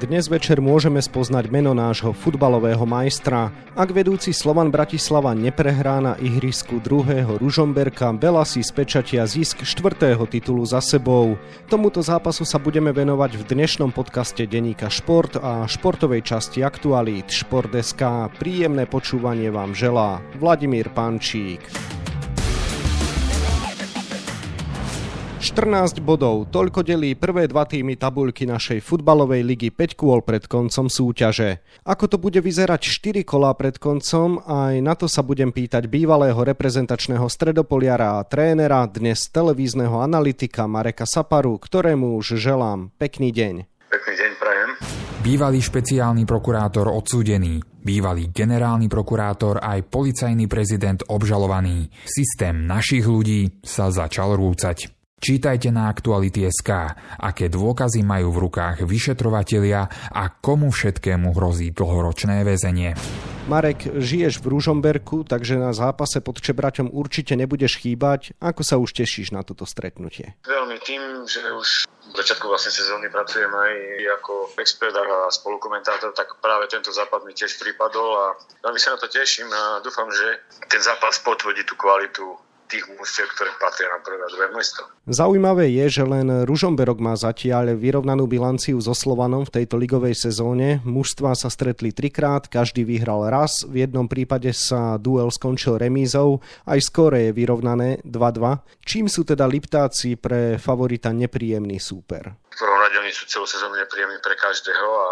Dnes večer môžeme spoznať meno nášho futbalového majstra. Ak vedúci Slovan Bratislava neprehrá na ihrisku druhého Ružomberka, Bela si spečatia zisk štvrtého titulu za sebou. Tomuto zápasu sa budeme venovať v dnešnom podcaste Deníka Šport a športovej časti Aktualít Šport.sk. Príjemné počúvanie vám želá Vladimír Pančík. 14 bodov, toľko delí prvé dva týmy tabuľky našej futbalovej ligy 5 kôl pred koncom súťaže. Ako to bude vyzerať 4 kolá pred koncom, aj na to sa budem pýtať bývalého reprezentačného stredopoliara a trénera, dnes televízneho analytika Mareka Saparu, ktorému už želám pekný deň. Pekný deň, prajem. Bývalý špeciálny prokurátor odsúdený, bývalý generálny prokurátor aj policajný prezident obžalovaný. Systém našich ľudí sa začal rúcať. Čítajte na Aktuality.sk, aké dôkazy majú v rukách vyšetrovatelia a komu všetkému hrozí dlhoročné väzenie. Marek, žiješ v Ružomberku, takže na zápase pod Čebraťom určite nebudeš chýbať. Ako sa už tešíš na toto stretnutie? Veľmi tým, že už v začiatku vlastne sezóny pracujem aj ako expert a spolukomentátor, tak práve tento západ mi tiež pripadol a veľmi sa na to teším a dúfam, že ten zápas potvrdí tú kvalitu tých mužstiev, ktoré patria na prvé a druhé. Zaujímavé je, že len Ružomberok má zatiaľ vyrovnanú bilanciu so Slovanom v tejto ligovej sezóne. Mužstva sa stretli trikrát, každý vyhral raz, v jednom prípade sa duel skončil remízou, aj skore je vyrovnané 2-2. Čím sú teda Liptáci pre favorita nepríjemný súper? V prvom rade oni sú celú sezónu nepríjemní pre každého a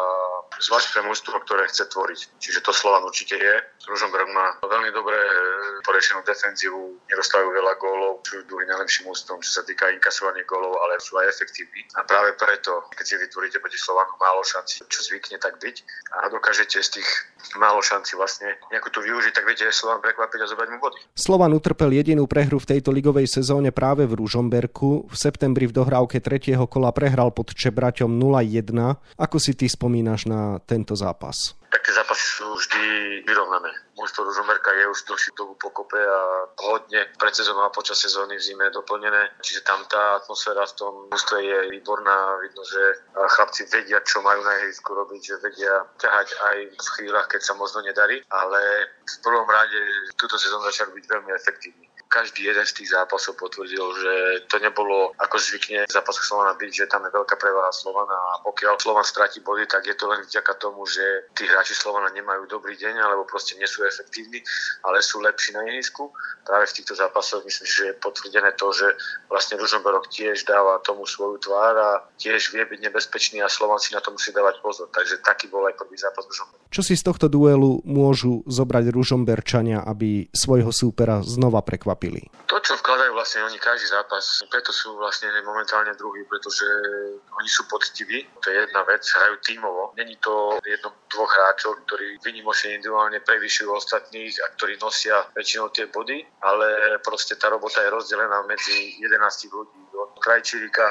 zvlášť pre mužstvo, ktoré chce tvoriť. Čiže to Slovan určite je. Ružomberok má veľmi dobre porešenú defenzívu, nedostávajú veľa gólov, sú druhý najlepším mústvom, čo sa týka inkasovania gólov, ale sú aj efektívni. A práve preto, keď si vytvoríte proti Slovanu málo šanci, čo zvykne tak byť, a dokážete z tých málo šanci vlastne nejakú tu využiť, tak viete Slovan prekvapiť a zobrať mu body. Slovan utrpel jedinú prehru v tejto ligovej sezóne práve v Ružomberku. V septembri v dohrávke tretieho kola prehral pod Čebraťom 0-1. Ako si ty spomínaš na tento zápas? Také zápasy sú vždy vyrovnané. Mústvo Ružomberka je už dlhšiu dobu pokope a hodne pred sezónou a počas sezóny v zime doplnené. Čiže tam tá atmosféra v tom mústve je výborná. Vidno, že chlapci vedia, čo majú na ihrisku robiť, že vedia ťahať aj v chvíľach, keď sa možno nedarí, ale v prvom rade túto sezónu začali byť veľmi efektívni každý jeden z tých zápasov potvrdil, že to nebolo ako zvykne v zápasoch Slovana byť, že tam je veľká prevaha Slovana a pokiaľ Slovan stratí body, tak je to len vďaka tomu, že tí hráči Slovana nemajú dobrý deň alebo proste nie sú efektívni, ale sú lepší na ihrisku. Práve v týchto zápasoch myslím, že je potvrdené to, že vlastne Ružomberok tiež dáva tomu svoju tvár a tiež vie byť nebezpečný a Slovan si na to musí dávať pozor. Takže taký bol aj prvý zápas Ružomberok. Čo si z tohto duelu môžu zobrať Ružomberčania, aby svojho súpera znova prekvapili? Prekvapili? To, čo vkladajú vlastne oni každý zápas, preto sú vlastne momentálne druhý, pretože oni sú poctiví, to je jedna vec, hrajú tímovo. Není to jedno dvoch hráčov, ktorí vynimočne individuálne prevyšujú ostatných a ktorí nosia väčšinou tie body, ale proste tá robota je rozdelená medzi 11 ľudí od Krajčírika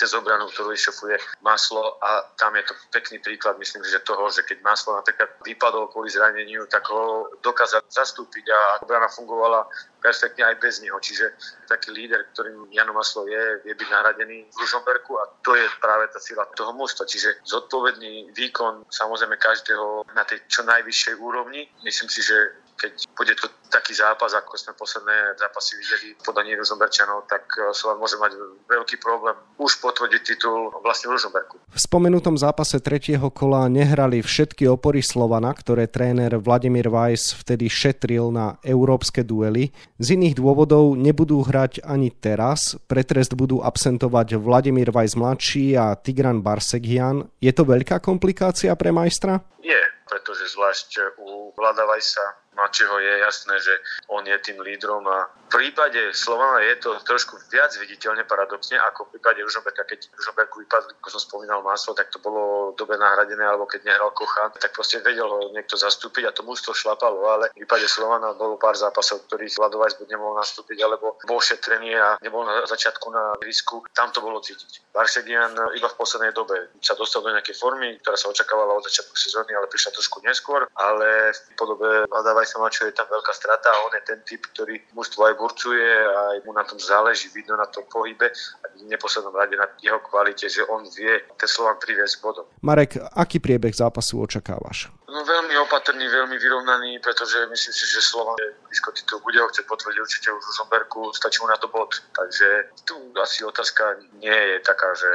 cez obranu, ktorú vyšofuje Maslo a tam je to pekný príklad, myslím, že toho, že keď Maslo napríklad vypadol kvôli zraneniu, tak ho dokázať zastúpiť a obrana fungovala perfektne aj bez neho. Čiže taký líder, ktorým Jano Maslo je, vie byť nahradený v Ružomberku a to je práve tá sila toho mústva. Čiže zodpovedný výkon samozrejme každého na tej čo najvyššej úrovni. Myslím si, že keď bude to taký zápas, ako sme posledné zápasy videli podaní Rožomberčanov, tak eh, Slovan môže mať veľký problém už potvrdiť titul vlastne v Rožomberku. V spomenutom zápase tretieho kola nehrali všetky opory Slovana, ktoré tréner Vladimír Weiss vtedy šetril na európske duely. Z iných dôvodov nebudú hrať ani teraz. Pre trest budú absentovať Vladimír Weiss mladší a Tigran Barsegian. Je to veľká komplikácia pre majstra? Je, pretože zvlášť u Vlada Weissa mladšieho je jasné, že on je tým lídrom a prípade Slovana je to trošku viac viditeľne paradoxne ako v prípade Ružomberka. Keď Ružomberku vypadli, ako som spomínal, Maslo, tak to bolo dobe nahradené, alebo keď nehral Kochan, tak proste vedel ho niekto zastúpiť a to mužstvo šlapalo, ale v prípade Slovana bolo pár zápasov, ktorých Vladovajs buď nemohol nastúpiť, alebo bol šetrený a nebol na začiatku na risku. Tam to bolo cítiť. Barsegian iba v poslednej dobe sa dostal do nejakej formy, ktorá sa očakávala od začiatku sezóny, ale prišla trošku neskôr, ale v podobe Vladovajs čo je tam veľká strata a on je ten typ, ktorý mužstvo aj burcuje a aj mu na tom záleží, vidno na tom pohybe a v neposlednom rade na jeho kvalite, že on vie ten Slovan priviesť bodom. Marek, aký priebeh zápasu očakávaš? No veľmi opatrný, veľmi vyrovnaný, pretože myslím si, že Slovan blízko titul bude ho chcieť potvrdiť určite už v Zomberku, stačí mu na to bod. Takže tu asi otázka nie je taká, že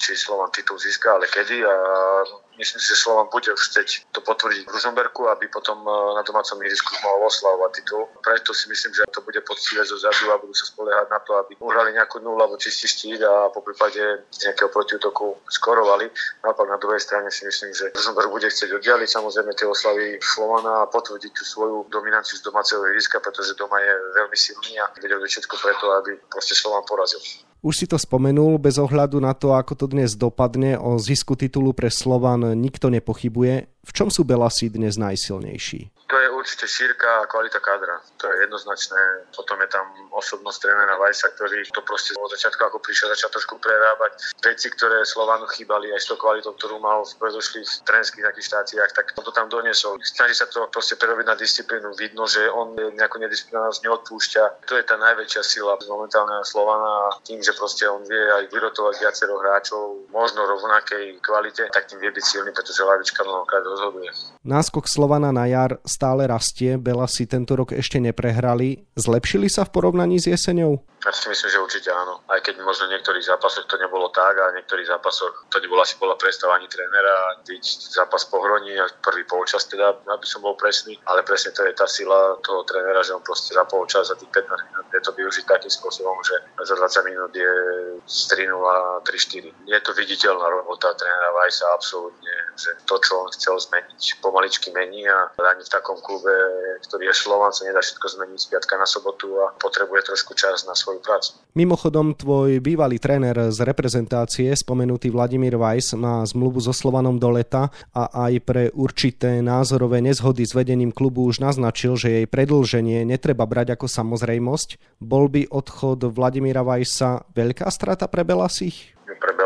či Slovan titul získa, ale kedy a myslím si, že Slovan bude chcieť to potvrdiť v Ružomberku, aby potom e, na domácom ihrisku mohol oslavovať titul. Preto si myslím, že to bude poctivé zo zadu a budú sa spoliehať na to, aby uhrali nejakú nulu alebo čistý štít a po prípade nejakého protiútoku skorovali. Naopak na druhej strane si myslím, že Ružomberk bude chcieť oddialiť samozrejme tie oslavy Slovana a potvrdiť tú svoju dominanciu z domáceho ihriska, pretože doma je veľmi silný a vedel všetko preto, aby proste Slovan porazil. Už si to spomenul, bez ohľadu na to, ako to dnes dopadne, o zisku titulu pre Slovan nikto nepochybuje. V čom sú Belasi dnes najsilnejší? To je určite šírka a kvalita kádra. To je jednoznačné. Potom je tam osobnosť trénera Vajsa, ktorý to proste od začiatku, ako prišiel, začal trošku prerábať veci, ktoré Slovanu chýbali aj s tou kvalitou, ktorú mal v predošlých trénských takých štáciách, tak to tam doniesol. Snaží sa to proste prerobiť na disciplínu. Vidno, že on nejakú nedisciplinovanosť neodpúšťa. To je tá najväčšia sila momentálneho Slovana. Tým, že proste on vie aj vyrotovať viacero hráčov, možno rovnakej kvalite, tak tým vie byť silný, pretože lavička mnohokrát rozhoduje. Náskok Slovana na jar stále rastie, Bela si tento rok ešte neprehrali. Zlepšili sa v porovnaní s jeseňou? Ja si myslím, že určite áno. Aj keď možno v niektorých zápasoch to nebolo tak a v niektorých zápasoch to nebola asi bola predstava ani trénera. Vidieť zápas pohroní a prvý polčas teda, aby som bol presný. Ale presne to je tá sila toho trénera, že on proste za polčas za tých 15 minút je to využiť takým spôsobom, že za 20 minút je z 3 a 3-4. Je to viditeľná robota trénera Vajsa absolútne, že to, čo on chcel zmeniť, pomaličky mení a ani v takom klube, ktorý je Slovan, sa nedá všetko zmeniť z piatka na sobotu a potrebuje trošku čas na svoj svoju prácu. Mimochodom, tvoj bývalý tréner z reprezentácie, spomenutý Vladimír Weiss, má zmluvu so Slovanom do leta a aj pre určité názorové nezhody s vedením klubu už naznačil, že jej predlženie netreba brať ako samozrejmosť. Bol by odchod Vladimíra Weissa veľká strata pre Belasich?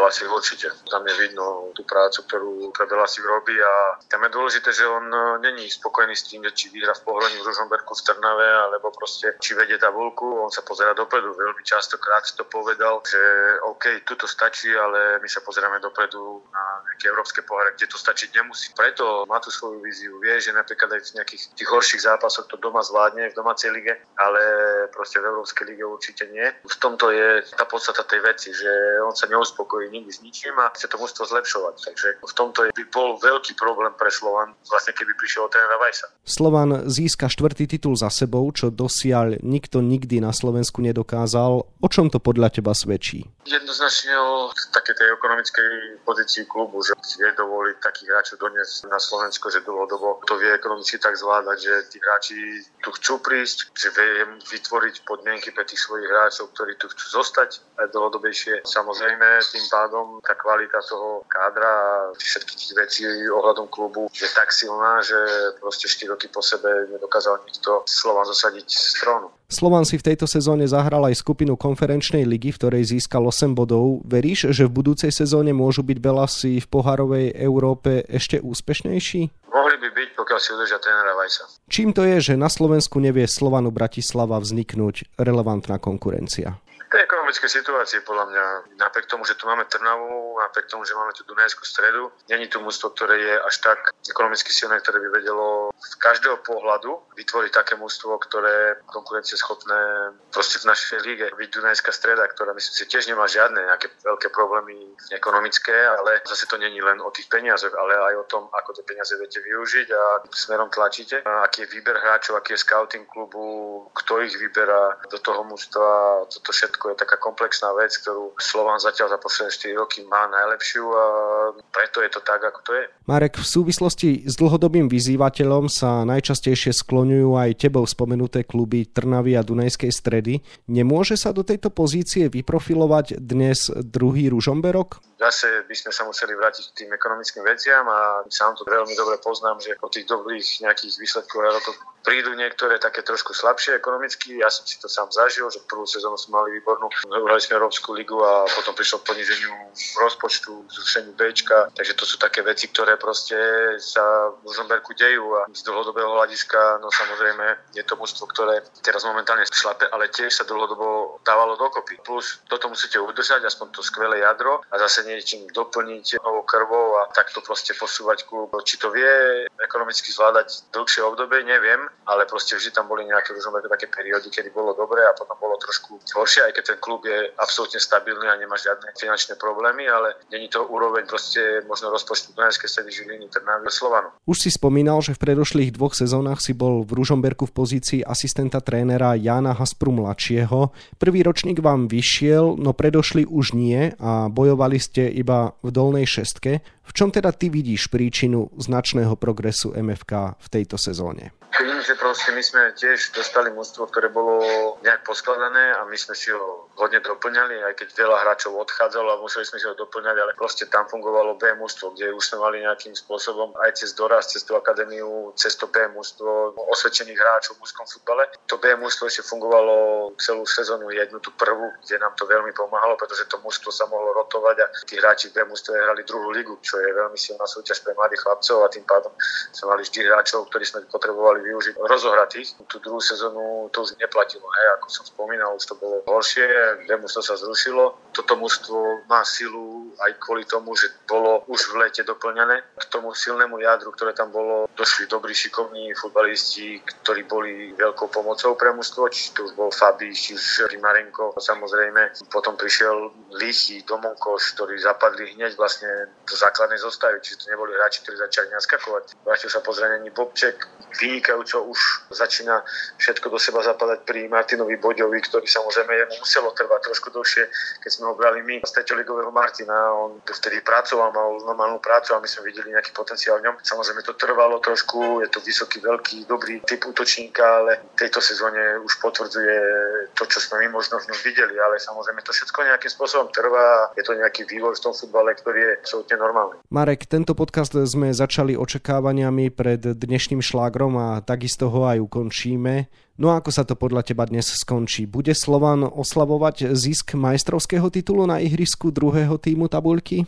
Pre Belasiv určite. Tam je vidno tú prácu, ktorú pre Belasiv robí a tam je dôležité, že on e, není spokojný s tým, že či vyhra v pohľadní v Ružomberku v Trnave, alebo proste či vedie tabulku, on sa pozera dopredu. Veľmi častokrát to povedal, že OK, tu to stačí, ale my sa pozeráme dopredu na nejaké európske poháre, kde to stačiť nemusí. Preto má tú svoju víziu. Vie, že napríklad aj v nejakých tých horších zápasoch to doma zvládne v domácej lige, ale proste v Európskej lige určite nie. V tomto je tá podstata tej veci, že on sa neuspokojí nikdy s ničím a chce to mužstvo zlepšovať. Takže v tomto by bol veľký problém pre Slovan, vlastne keby prišiel trénera Vajsa. Slovan získa štvrtý titul za sebou, čo dosiaľ nikto nikdy na Slovensku nedokázal. O čom to podľa teba svedčí? Jednoznačne o také tej ekonomickej pozícii klubu, že vie dovoliť takých hráčov doniesť na Slovensko, že dlhodobo to vie ekonomicky tak zvládať, že tí hráči tu chcú prísť, že vie vytvoriť podmienky pre tých svojich hráčov, ktorí tu chcú zostať aj dlhodobejšie. Samozrejme, tým pádom tá kvalita toho kádra a všetkých tých vecí ohľadom klubu je tak silná, že proste 4 roky po sebe nedokázal nikto Slovan zasadiť z trónu. Slovan si v tejto sezóne zahral aj skupinu konferenčnej ligy, v ktorej získal 8 bodov. Veríš, že v budúcej sezóne môžu byť Belasi v poharovej Európe ešte úspešnejší? Mohli by byť, pokiaľ si udržia trénera Vajsa. Čím to je, že na Slovensku nevie Slovanu Bratislava vzniknúť relevantná konkurencia? Ekonomickej situácie podľa mňa, napriek tomu, že tu máme Trnavu, napriek tomu, že máme tu Dunajskú stredu, není tu mústvo, ktoré je až tak ekonomicky silné, ktoré by vedelo z každého pohľadu vytvoriť také mústvo, ktoré je schopné proste v našej líge. Byť Dunajská streda, ktorá myslím si tiež nemá žiadne nejaké veľké problémy ekonomické, ale zase to není len o tých peniazoch, ale aj o tom, ako tie peniaze viete využiť a smerom tlačíte. A aký je výber hráčov, aký je scouting klubu, kto ich vyberá do toho mústva, toto všetko je taká komplexná vec, ktorú Slován zatiaľ za posledné 4 roky má najlepšiu a preto je to tak, ako to je. Marek, v súvislosti s dlhodobým vyzývateľom sa najčastejšie skloňujú aj tebou spomenuté kluby Trnavy a Dunajskej stredy. Nemôže sa do tejto pozície vyprofilovať dnes druhý Ružomberok? Zase by sme sa museli vrátiť k tým ekonomickým veciam a sám to veľmi dobre poznám, že po tých dobrých nejakých výsledkov rokov prídu niektoré také trošku slabšie ekonomicky. Ja som si to sám zažil, že prvú sezónu sme mali výbornú Uhrali sme Európsku ligu a potom prišlo k poníženiu rozpočtu, zrušeniu B. Takže to sú také veci, ktoré proste sa v Ružomberku dejú a z dlhodobého hľadiska, no samozrejme je to mužstvo, ktoré teraz momentálne šlape, ale tiež sa dlhodobo dávalo dokopy. Plus toto musíte udržať, aspoň to skvelé jadro a zase niečím doplniť novou krvou a takto proste posúvať klub. Či to vie ekonomicky zvládať dlhšie obdobie, neviem, ale proste vždy tam boli nejaké Ružomberku také periódy, kedy bolo dobre a potom bolo trošku horšie, aj keď ten klub je absolútne stabilný a nemá žiadne finančné problémy, ale není to úroveň proste možno rozpočtu Dunajskej sedy Žiliny, Trnavy Slovanu. Už si spomínal, že v predošlých dvoch sezónach si bol v Ružomberku v pozícii asistenta trénera Jana Haspru mladšieho. Prvý ročník vám vyšiel, no predošli už nie a bojovali ste iba v dolnej šestke. V čom teda ty vidíš príčinu značného progresu MFK v tejto sezóne? Vidím, že proste my sme tiež dostali mužstvo, ktoré bolo nejak poskladané a my sme si ho hodne doplňali, aj keď veľa hráčov odchádzalo a museli sme si ho doplňať, ale proste tam fungovalo B mužstvo, kde už sme mali nejakým spôsobom aj cez doraz, cez tú akadémiu, cez to B mužstvo osvedčených hráčov v mužskom futbale. To B mužstvo ešte fungovalo celú sezónu jednu, tú prvú, kde nám to veľmi pomáhalo, pretože to mužstvo sa mohlo rotovať a tí hráči v B mužstve hrali druhú ligu, čo je veľmi silná súťaž pre mladých chlapcov a tým pádom sme mali vždy hráčov, ktorí sme potrebovali využiť rozohratých. Tú druhú sezónu to už neplatilo, hej, ako som spomínal, už to bolo horšie, to sa zrušilo. Toto mužstvo má silu aj kvôli tomu, že bolo už v lete doplňané. K tomu silnému jadru, ktoré tam bolo, došli dobrí šikovní futbalisti, ktorí boli veľkou pomocou pre mužstvo, či to už bol Fabi, či už Rimarenko, samozrejme. Potom prišiel Lichy, Domonkoš, ktorí zapadli hneď vlastne do základnej zostavy, čiže to neboli hráči, ktorí začali naskakovať. Vrátil sa po zranení Bobček, vynikajúco už začína všetko do seba zapadať pri Martinovi Boďovi, ktorý samozrejme jemu muselo trvať trošku dlhšie, keď sme ho brali my z ligového Martina. On vtedy pracoval, mal normálnu prácu a my sme videli nejaký potenciál v ňom. Samozrejme to trvalo trošku, je to vysoký, veľký, dobrý typ útočníka, ale v tejto sezóne už potvrdzuje to, čo sme my možno v ňom videli, ale samozrejme to všetko nejakým spôsobom trvá, je to nejaký vývoj v tom futbale, ktorý je absolútne normálny. Marek, tento podcast sme začali očakávaniami pred dnešným šlágrom a takisto ho aj ukončíme. No a ako sa to podľa teba dnes skončí? Bude Slovan oslavovať zisk majstrovského titulu na ihrisku druhého týmu tabuľky?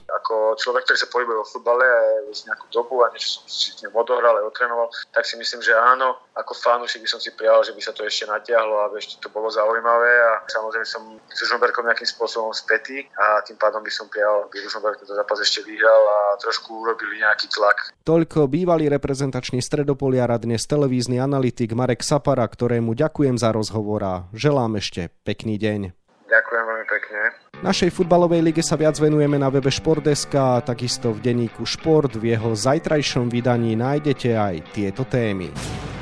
Človek, ktorý sa pohybuje vo futbale už nejakú dobu a niečo som si s ním odohral a otrenoval, tak si myslím, že áno. Ako fanúšik by som si prijal, že by sa to ešte natiahlo, aby ešte to bolo zaujímavé a samozrejme som s Ružomberkom nejakým spôsobom spätý a tým pádom by som prijal, aby Ružomberk tento zápas ešte vyhral a trošku urobili nejaký tlak. Toľko bývalý reprezentačný stredopoliar a dnes televízny analytik Marek Sapara, ktoré ktorému ďakujem za rozhovor a želám ešte pekný deň. Ďakujem veľmi pekne. Našej futbalovej lige sa viac venujeme na webe Športdeska a takisto v denníku Šport. V jeho zajtrajšom vydaní nájdete aj tieto témy.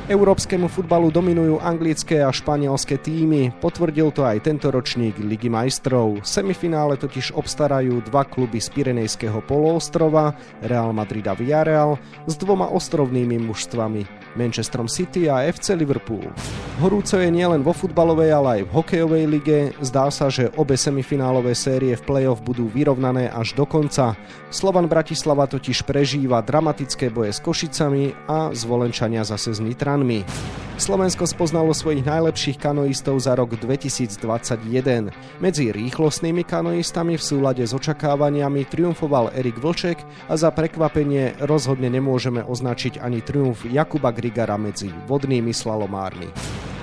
Európskemu futbalu dominujú anglické a španielské týmy, potvrdil to aj tento ročník Ligy majstrov. Semifinále totiž obstarajú dva kluby z Pirenejského poloostrova, Real Madrid a Villarreal, s dvoma ostrovnými mužstvami, Manchesterom City a FC Liverpool. Horúco je nielen vo futbalovej, ale aj v hokejovej lige. Zdá sa, že obe semifinálové série v play-off budú vyrovnané až do konca. Slovan Bratislava totiž prežíva dramatické boje s Košicami a zvolenčania zase s Nitranom Talianmi. Slovensko spoznalo svojich najlepších kanoistov za rok 2021. Medzi rýchlostnými kanoistami v súlade s očakávaniami triumfoval Erik Vlček a za prekvapenie rozhodne nemôžeme označiť ani triumf Jakuba Grigara medzi vodnými slalomármi.